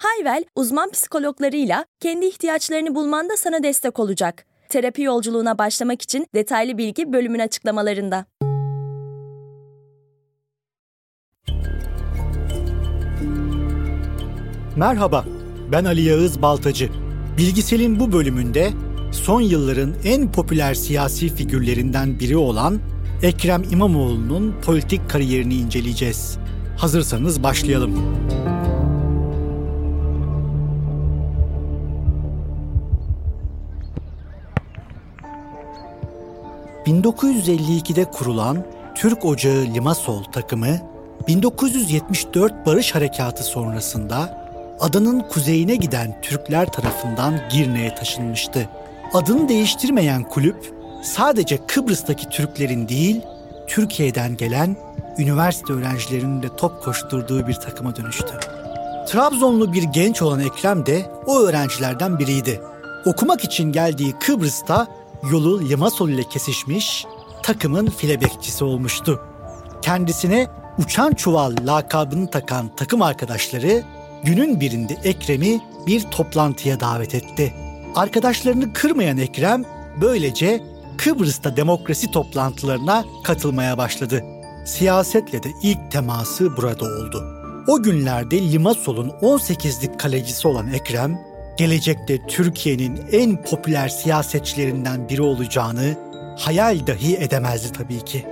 Hayvel, uzman psikologlarıyla kendi ihtiyaçlarını bulmanda sana destek olacak. Terapi yolculuğuna başlamak için detaylı bilgi bölümün açıklamalarında. Merhaba, ben Ali Yağız Baltacı. Bilgisel'in bu bölümünde son yılların en popüler siyasi figürlerinden biri olan Ekrem İmamoğlu'nun politik kariyerini inceleyeceğiz. Hazırsanız başlayalım. 1952'de kurulan Türk Ocağı Limasol takımı 1974 Barış Harekatı sonrasında adanın kuzeyine giden Türkler tarafından Girne'ye taşınmıştı. Adını değiştirmeyen kulüp sadece Kıbrıs'taki Türklerin değil, Türkiye'den gelen üniversite öğrencilerinin de top koşturduğu bir takıma dönüştü. Trabzonlu bir genç olan Ekrem de o öğrencilerden biriydi. Okumak için geldiği Kıbrıs'ta yolu Limassol ile kesişmiş, takımın file bekçisi olmuştu. Kendisine uçan çuval lakabını takan takım arkadaşları günün birinde Ekrem'i bir toplantıya davet etti. Arkadaşlarını kırmayan Ekrem böylece Kıbrıs'ta demokrasi toplantılarına katılmaya başladı. Siyasetle de ilk teması burada oldu. O günlerde Limassol'un 18'lik kalecisi olan Ekrem, gelecekte Türkiye'nin en popüler siyasetçilerinden biri olacağını hayal dahi edemezdi tabii ki.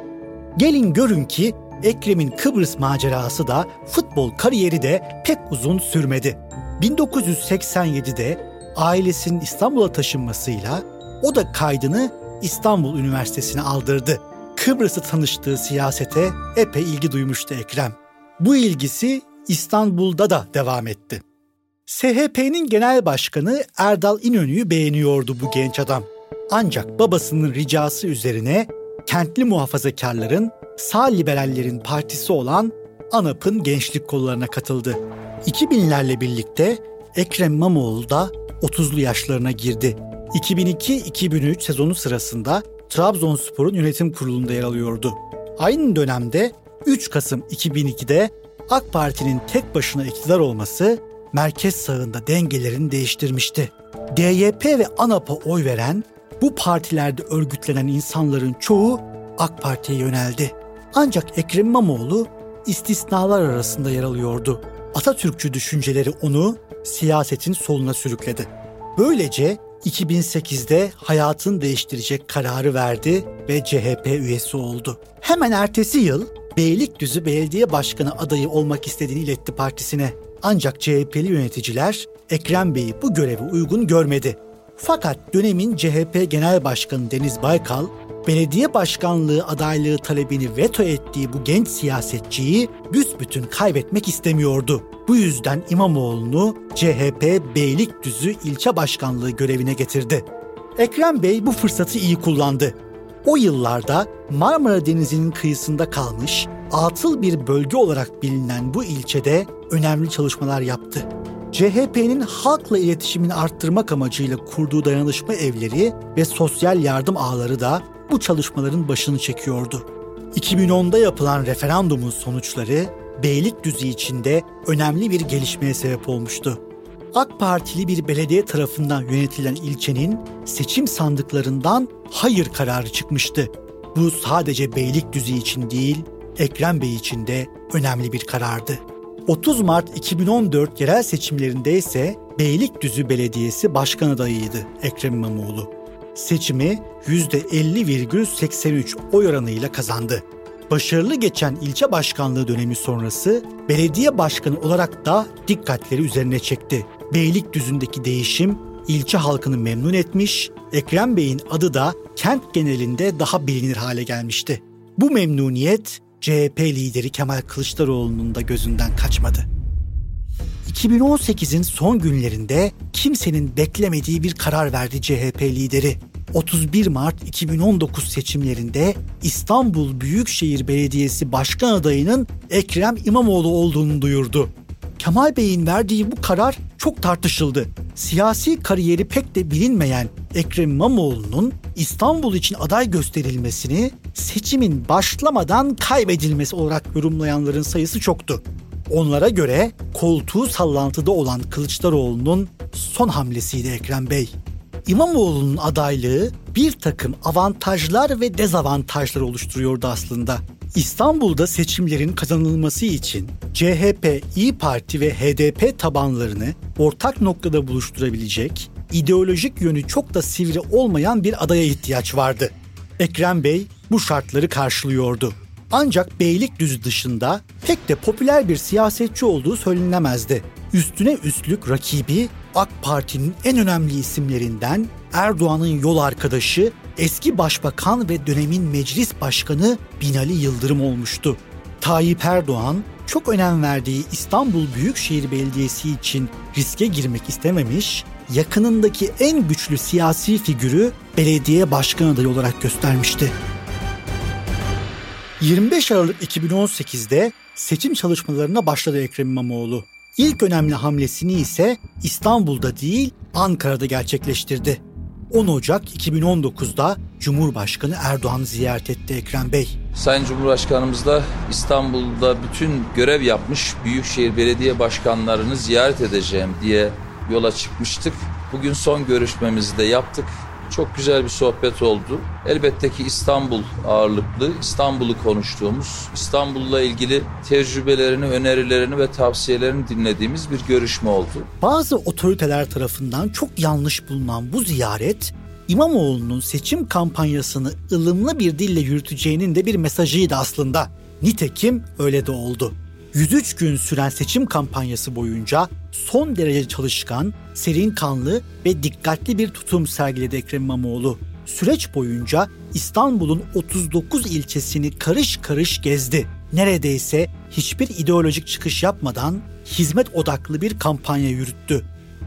Gelin görün ki Ekrem'in Kıbrıs macerası da futbol kariyeri de pek uzun sürmedi. 1987'de ailesinin İstanbul'a taşınmasıyla o da kaydını İstanbul Üniversitesi'ne aldırdı. Kıbrıs'ı tanıştığı siyasete epey ilgi duymuştu Ekrem. Bu ilgisi İstanbul'da da devam etti. SHP'nin genel başkanı Erdal İnönü'yü beğeniyordu bu genç adam. Ancak babasının ricası üzerine kentli muhafazakarların sağ liberallerin partisi olan ANAP'ın gençlik kollarına katıldı. 2000'lerle birlikte Ekrem İmamoğlu da 30'lu yaşlarına girdi. 2002-2003 sezonu sırasında Trabzonspor'un yönetim kurulunda yer alıyordu. Aynı dönemde 3 Kasım 2002'de AK Parti'nin tek başına iktidar olması merkez sağında dengelerini değiştirmişti. DYP ve ANAP'a oy veren, bu partilerde örgütlenen insanların çoğu AK Parti'ye yöneldi. Ancak Ekrem İmamoğlu istisnalar arasında yer alıyordu. Atatürkçü düşünceleri onu siyasetin soluna sürükledi. Böylece 2008'de hayatını değiştirecek kararı verdi ve CHP üyesi oldu. Hemen ertesi yıl Beylikdüzü Belediye Başkanı adayı olmak istediğini iletti partisine. Ancak CHP'li yöneticiler Ekrem Bey'i bu göreve uygun görmedi. Fakat dönemin CHP Genel Başkanı Deniz Baykal, belediye başkanlığı adaylığı talebini veto ettiği bu genç siyasetçiyi büsbütün kaybetmek istemiyordu. Bu yüzden İmamoğlu'nu CHP Beylikdüzü ilçe başkanlığı görevine getirdi. Ekrem Bey bu fırsatı iyi kullandı. O yıllarda Marmara Denizi'nin kıyısında kalmış, atıl bir bölge olarak bilinen bu ilçede önemli çalışmalar yaptı. CHP'nin halkla iletişimini arttırmak amacıyla kurduğu dayanışma evleri ve sosyal yardım ağları da bu çalışmaların başını çekiyordu. 2010'da yapılan referandumun sonuçları Beylikdüzü içinde önemli bir gelişmeye sebep olmuştu. AK Partili bir belediye tarafından yönetilen ilçenin seçim sandıklarından hayır kararı çıkmıştı. Bu sadece Beylikdüzü için değil, Ekrem Bey için de önemli bir karardı. 30 Mart 2014 yerel seçimlerinde ise Beylikdüzü Belediyesi başkan adayıydı Ekrem İmamoğlu. Seçimi %50,83 oy oranıyla kazandı. Başarılı geçen ilçe başkanlığı dönemi sonrası belediye başkanı olarak da dikkatleri üzerine çekti. Beylikdüzü'ndeki değişim ilçe halkını memnun etmiş, Ekrem Bey'in adı da kent genelinde daha bilinir hale gelmişti. Bu memnuniyet CHP lideri Kemal Kılıçdaroğlu'nun da gözünden kaçmadı. 2018'in son günlerinde kimsenin beklemediği bir karar verdi CHP lideri. 31 Mart 2019 seçimlerinde İstanbul Büyükşehir Belediyesi Başkan adayının Ekrem İmamoğlu olduğunu duyurdu. Kemal Bey'in verdiği bu karar çok tartışıldı. Siyasi kariyeri pek de bilinmeyen Ekrem İmamoğlu'nun İstanbul için aday gösterilmesini seçimin başlamadan kaybedilmesi olarak yorumlayanların sayısı çoktu. Onlara göre koltuğu sallantıda olan Kılıçdaroğlu'nun son hamlesiydi Ekrem Bey. İmamoğlu'nun adaylığı bir takım avantajlar ve dezavantajlar oluşturuyordu aslında. İstanbul'da seçimlerin kazanılması için CHP, İyi Parti ve HDP tabanlarını ortak noktada buluşturabilecek, ideolojik yönü çok da sivri olmayan bir adaya ihtiyaç vardı. Ekrem Bey bu şartları karşılıyordu. Ancak Beylikdüzü dışında pek de popüler bir siyasetçi olduğu söylenemezdi. Üstüne üstlük rakibi AK Parti'nin en önemli isimlerinden Erdoğan'ın yol arkadaşı eski başbakan ve dönemin meclis başkanı Binali Yıldırım olmuştu. Tayyip Erdoğan çok önem verdiği İstanbul Büyükşehir Belediyesi için riske girmek istememiş, yakınındaki en güçlü siyasi figürü belediye başkan adayı olarak göstermişti. 25 Aralık 2018'de seçim çalışmalarına başladı Ekrem İmamoğlu. İlk önemli hamlesini ise İstanbul'da değil Ankara'da gerçekleştirdi. 10 Ocak 2019'da Cumhurbaşkanı Erdoğan ziyaret etti Ekrem Bey. Sayın Cumhurbaşkanımız da İstanbul'da bütün görev yapmış Büyükşehir Belediye Başkanlarını ziyaret edeceğim diye yola çıkmıştık. Bugün son görüşmemizi de yaptık. Çok güzel bir sohbet oldu. Elbette ki İstanbul ağırlıklı, İstanbul'u konuştuğumuz, İstanbul'la ilgili tecrübelerini, önerilerini ve tavsiyelerini dinlediğimiz bir görüşme oldu. Bazı otoriteler tarafından çok yanlış bulunan bu ziyaret, İmamoğlu'nun seçim kampanyasını ılımlı bir dille yürüteceğinin de bir mesajıydı aslında. Nitekim öyle de oldu. 103 gün süren seçim kampanyası boyunca son derece çalışkan, serin kanlı ve dikkatli bir tutum sergiledi Ekrem İmamoğlu. Süreç boyunca İstanbul'un 39 ilçesini karış karış gezdi. Neredeyse hiçbir ideolojik çıkış yapmadan hizmet odaklı bir kampanya yürüttü.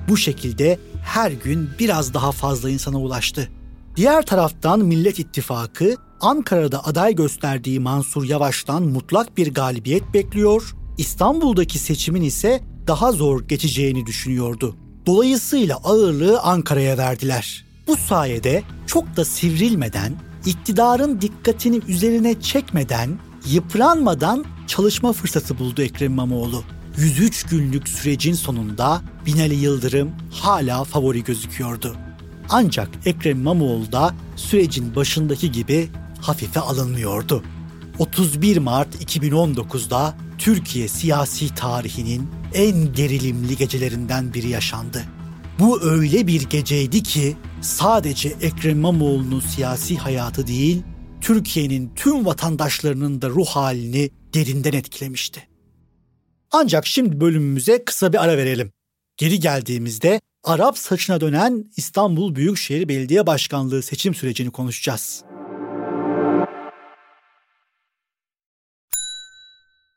Bu şekilde her gün biraz daha fazla insana ulaştı. Diğer taraftan Millet İttifakı Ankara'da aday gösterdiği Mansur Yavaş'tan mutlak bir galibiyet bekliyor, İstanbul'daki seçimin ise daha zor geçeceğini düşünüyordu. Dolayısıyla ağırlığı Ankara'ya verdiler. Bu sayede çok da sivrilmeden, iktidarın dikkatini üzerine çekmeden, yıpranmadan çalışma fırsatı buldu Ekrem İmamoğlu. 103 günlük sürecin sonunda Binali Yıldırım hala favori gözüküyordu. Ancak Ekrem İmamoğlu da sürecin başındaki gibi hafife alınmıyordu. 31 Mart 2019'da Türkiye siyasi tarihinin en gerilimli gecelerinden biri yaşandı. Bu öyle bir geceydi ki sadece Ekrem İmamoğlu'nun siyasi hayatı değil, Türkiye'nin tüm vatandaşlarının da ruh halini derinden etkilemişti. Ancak şimdi bölümümüze kısa bir ara verelim. Geri geldiğimizde Arap saçına dönen İstanbul Büyükşehir Belediye Başkanlığı seçim sürecini konuşacağız.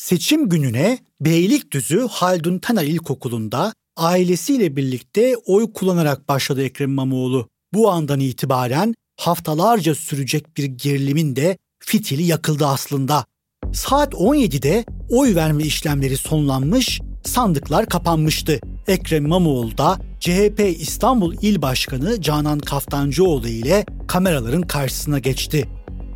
Seçim gününe Beylikdüzü Haldun Taner İlkokulu'nda ailesiyle birlikte oy kullanarak başladı Ekrem İmamoğlu. Bu andan itibaren haftalarca sürecek bir gerilimin de fitili yakıldı aslında. Saat 17'de oy verme işlemleri sonlanmış, sandıklar kapanmıştı. Ekrem İmamoğlu da CHP İstanbul İl Başkanı Canan Kaftancıoğlu ile kameraların karşısına geçti.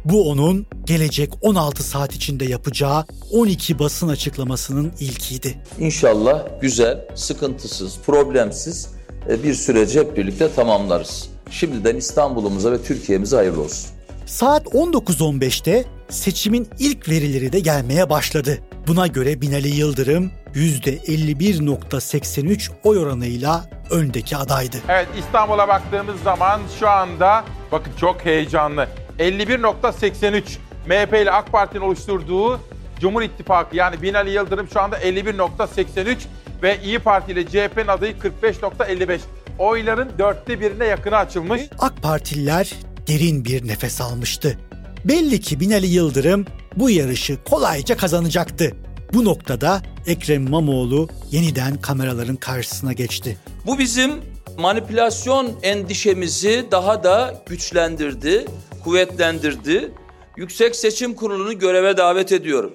Bu onun gelecek 16 saat içinde yapacağı 12 basın açıklamasının ilkiydi. İnşallah güzel, sıkıntısız, problemsiz e, bir süreci hep birlikte tamamlarız. Şimdiden İstanbul'umuza ve Türkiye'mize hayırlı olsun. Saat 19.15'te seçimin ilk verileri de gelmeye başladı. Buna göre Binali Yıldırım %51.83 oy oranıyla öndeki adaydı. Evet İstanbul'a baktığımız zaman şu anda bakın çok heyecanlı. 51.83 MHP ile AK Parti'nin oluşturduğu Cumhur İttifakı yani Binali Yıldırım şu anda 51.83 ve İyi Parti ile CHP'nin adayı 45.55. Oyların dörtte birine yakını açılmış. AK Partililer derin bir nefes almıştı. Belli ki Binali Yıldırım bu yarışı kolayca kazanacaktı. Bu noktada Ekrem İmamoğlu yeniden kameraların karşısına geçti. Bu bizim manipülasyon endişemizi daha da güçlendirdi, kuvvetlendirdi. Yüksek Seçim Kurulu'nu göreve davet ediyorum.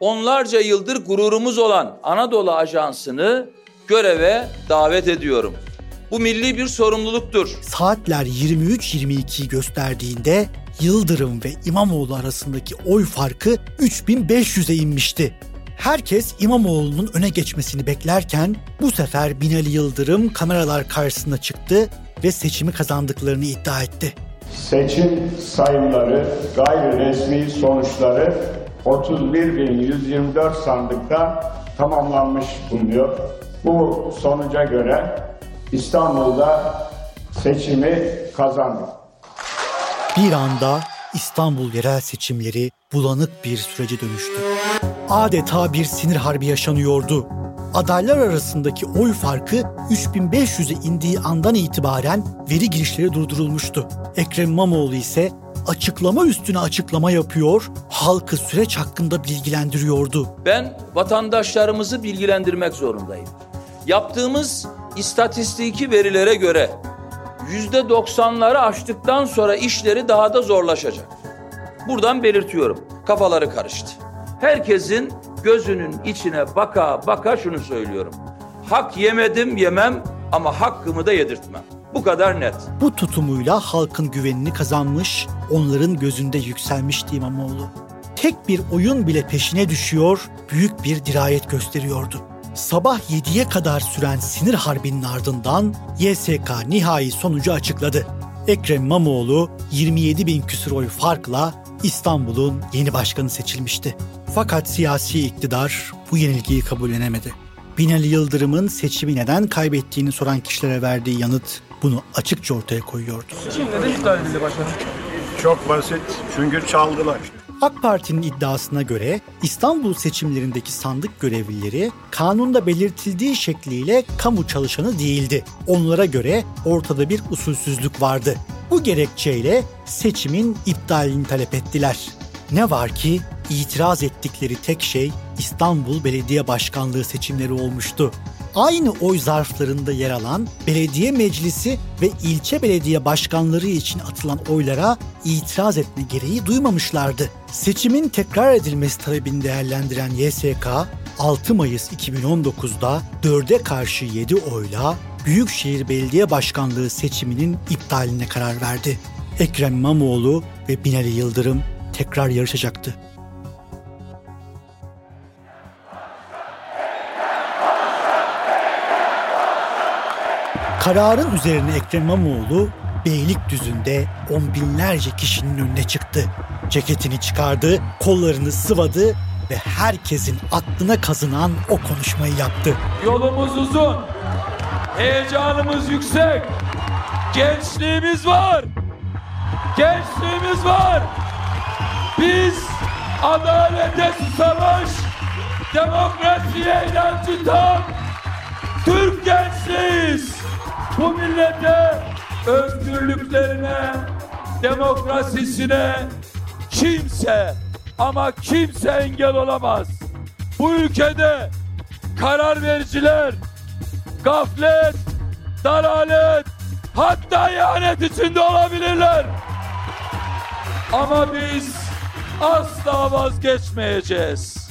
Onlarca yıldır gururumuz olan Anadolu Ajansı'nı göreve davet ediyorum. Bu milli bir sorumluluktur. Saatler 23.22'yi gösterdiğinde Yıldırım ve İmamoğlu arasındaki oy farkı 3500'e inmişti. Herkes İmamoğlu'nun öne geçmesini beklerken bu sefer Binali Yıldırım kameralar karşısına çıktı ve seçimi kazandıklarını iddia etti. Seçim sayımları, gayri resmi sonuçları 31.124 sandıkta tamamlanmış bulunuyor. Bu sonuca göre İstanbul'da seçimi kazandık. Bir anda İstanbul yerel seçimleri bulanık bir sürece dönüştü. Adeta bir sinir harbi yaşanıyordu. Adaylar arasındaki oy farkı 3500'e indiği andan itibaren veri girişleri durdurulmuştu. Ekrem İmamoğlu ise açıklama üstüne açıklama yapıyor, halkı süreç hakkında bilgilendiriyordu. Ben vatandaşlarımızı bilgilendirmek zorundayım. Yaptığımız istatistiki verilere göre yüzde 90'ları aştıktan sonra işleri daha da zorlaşacak. Buradan belirtiyorum. Kafaları karıştı. Herkesin gözünün içine baka baka şunu söylüyorum. Hak yemedim yemem ama hakkımı da yedirtmem. Bu kadar net. Bu tutumuyla halkın güvenini kazanmış, onların gözünde yükselmişti İmamoğlu. Tek bir oyun bile peşine düşüyor, büyük bir dirayet gösteriyordu. Sabah 7'ye kadar süren sinir harbinin ardından YSK nihai sonucu açıkladı. Ekrem İmamoğlu 27 bin küsur oy farkla İstanbul'un yeni başkanı seçilmişti. Fakat siyasi iktidar bu yenilgiyi kabullenemedi. Binali Yıldırım'ın seçimi neden kaybettiğini soran kişilere verdiği yanıt bunu açıkça ortaya koyuyordu. Seçim neden iptal edildi başkanım? Çok basit çünkü çaldılar. AK Parti'nin iddiasına göre İstanbul seçimlerindeki sandık görevlileri kanunda belirtildiği şekliyle kamu çalışanı değildi. Onlara göre ortada bir usulsüzlük vardı. Bu gerekçeyle seçimin iptalini talep ettiler. Ne var ki itiraz ettikleri tek şey İstanbul Belediye Başkanlığı seçimleri olmuştu aynı oy zarflarında yer alan belediye meclisi ve ilçe belediye başkanları için atılan oylara itiraz etme gereği duymamışlardı. Seçimin tekrar edilmesi talebini değerlendiren YSK 6 Mayıs 2019'da 4'e karşı 7 oyla Büyükşehir Belediye Başkanlığı seçiminin iptaline karar verdi. Ekrem İmamoğlu ve Binali Yıldırım tekrar yarışacaktı. Kararın üzerine Ekrem İmamoğlu Beylikdüzü'nde on binlerce kişinin önüne çıktı. Ceketini çıkardı, kollarını sıvadı ve herkesin aklına kazınan o konuşmayı yaptı. Yolumuz uzun, heyecanımız yüksek, gençliğimiz var, gençliğimiz var. Biz adalete susamış, demokrasiye inancı tam, Türk gençliğiyiz bu millete özgürlüklerine, demokrasisine kimse ama kimse engel olamaz. Bu ülkede karar vericiler gaflet, dalalet, hatta ihanet içinde olabilirler. Ama biz asla vazgeçmeyeceğiz.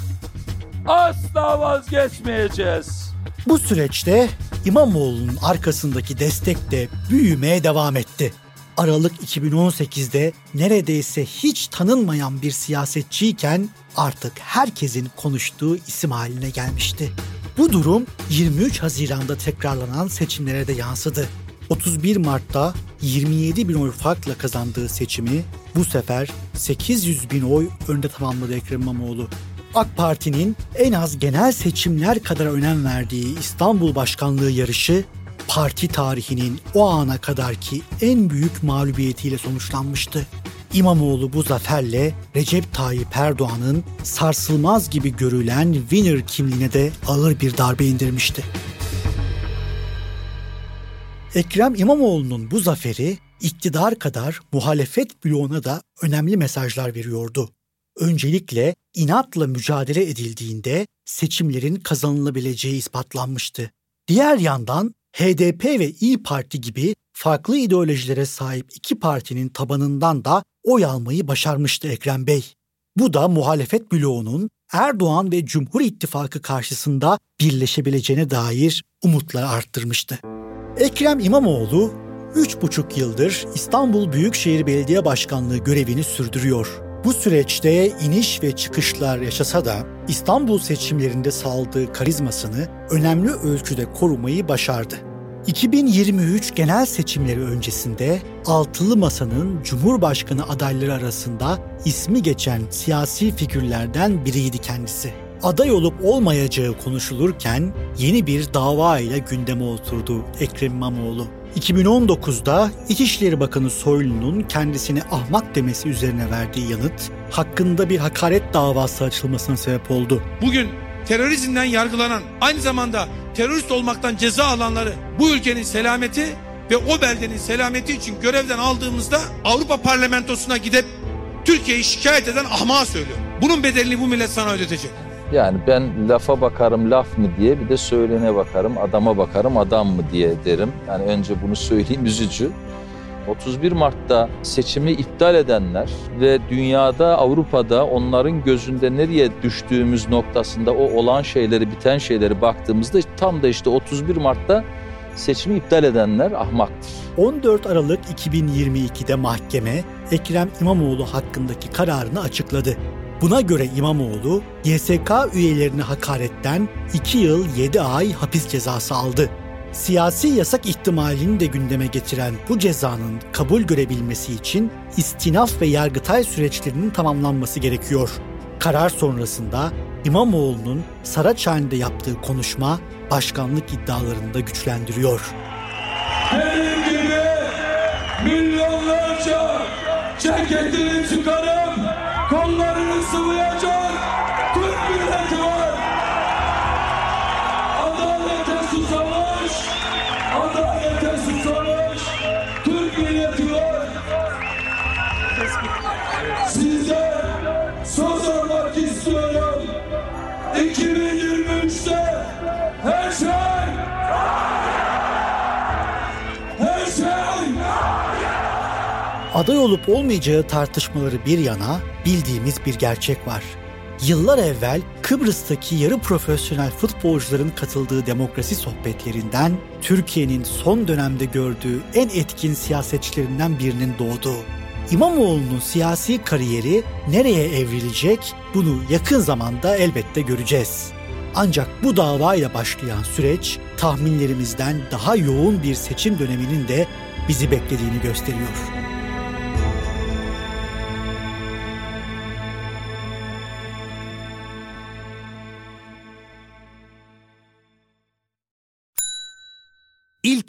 Asla vazgeçmeyeceğiz. Bu süreçte İmamoğlu'nun arkasındaki destek de büyümeye devam etti. Aralık 2018'de neredeyse hiç tanınmayan bir siyasetçiyken artık herkesin konuştuğu isim haline gelmişti. Bu durum 23 Haziran'da tekrarlanan seçimlere de yansıdı. 31 Mart'ta 27 bin oy farkla kazandığı seçimi bu sefer 800 bin oy önde tamamladı Ekrem İmamoğlu. AK Parti'nin en az genel seçimler kadar önem verdiği İstanbul Başkanlığı yarışı parti tarihinin o ana kadarki en büyük mağlubiyetiyle sonuçlanmıştı. İmamoğlu bu zaferle Recep Tayyip Erdoğan'ın sarsılmaz gibi görülen winner kimliğine de ağır bir darbe indirmişti. Ekrem İmamoğlu'nun bu zaferi iktidar kadar muhalefet bloğuna da önemli mesajlar veriyordu. Öncelikle inatla mücadele edildiğinde seçimlerin kazanılabileceği ispatlanmıştı. Diğer yandan HDP ve İyi Parti gibi farklı ideolojilere sahip iki partinin tabanından da oy almayı başarmıştı Ekrem Bey. Bu da muhalefet bloğunun Erdoğan ve Cumhur İttifakı karşısında birleşebileceğine dair umutları arttırmıştı. Ekrem İmamoğlu 3,5 yıldır İstanbul Büyükşehir Belediye Başkanlığı görevini sürdürüyor. Bu süreçte iniş ve çıkışlar yaşasa da İstanbul seçimlerinde saldığı karizmasını önemli ölçüde korumayı başardı. 2023 genel seçimleri öncesinde Altılı Masa'nın Cumhurbaşkanı adayları arasında ismi geçen siyasi figürlerden biriydi kendisi. Aday olup olmayacağı konuşulurken yeni bir dava ile gündeme oturdu Ekrem İmamoğlu. 2019'da İçişleri Bakanı Soylu'nun kendisine ahmak demesi üzerine verdiği yanıt hakkında bir hakaret davası açılmasına sebep oldu. Bugün terörizmden yargılanan, aynı zamanda terörist olmaktan ceza alanları bu ülkenin selameti ve o beldenin selameti için görevden aldığımızda Avrupa Parlamentosu'na gidip Türkiye'yi şikayet eden ahmağa söylüyor. Bunun bedelini bu millet sana ödetecek. Yani ben lafa bakarım laf mı diye bir de söylene bakarım adama bakarım adam mı diye derim. Yani önce bunu söyleyeyim üzücü. 31 Mart'ta seçimi iptal edenler ve dünyada Avrupa'da onların gözünde nereye düştüğümüz noktasında o olan şeyleri biten şeyleri baktığımızda tam da işte 31 Mart'ta seçimi iptal edenler ahmaktır. 14 Aralık 2022'de mahkeme Ekrem İmamoğlu hakkındaki kararını açıkladı. Buna göre İmamoğlu YSK üyelerine hakaretten 2 yıl 7 ay hapis cezası aldı. Siyasi yasak ihtimalini de gündeme getiren bu cezanın kabul görebilmesi için istinaf ve yargıtay süreçlerinin tamamlanması gerekiyor. Karar sonrasında İmamoğlu'nun Saraçhane'de yaptığı konuşma başkanlık iddialarını da güçlendiriyor. Benim gibi milyonlarca ceketini çıkarıp kollarını sıvayacak Türk Aday olup olmayacağı tartışmaları bir yana bildiğimiz bir gerçek var. Yıllar evvel Kıbrıs'taki yarı profesyonel futbolcuların katıldığı demokrasi sohbetlerinden Türkiye'nin son dönemde gördüğü en etkin siyasetçilerinden birinin doğduğu. İmamoğlu'nun siyasi kariyeri nereye evrilecek bunu yakın zamanda elbette göreceğiz. Ancak bu davayla başlayan süreç tahminlerimizden daha yoğun bir seçim döneminin de bizi beklediğini gösteriyor.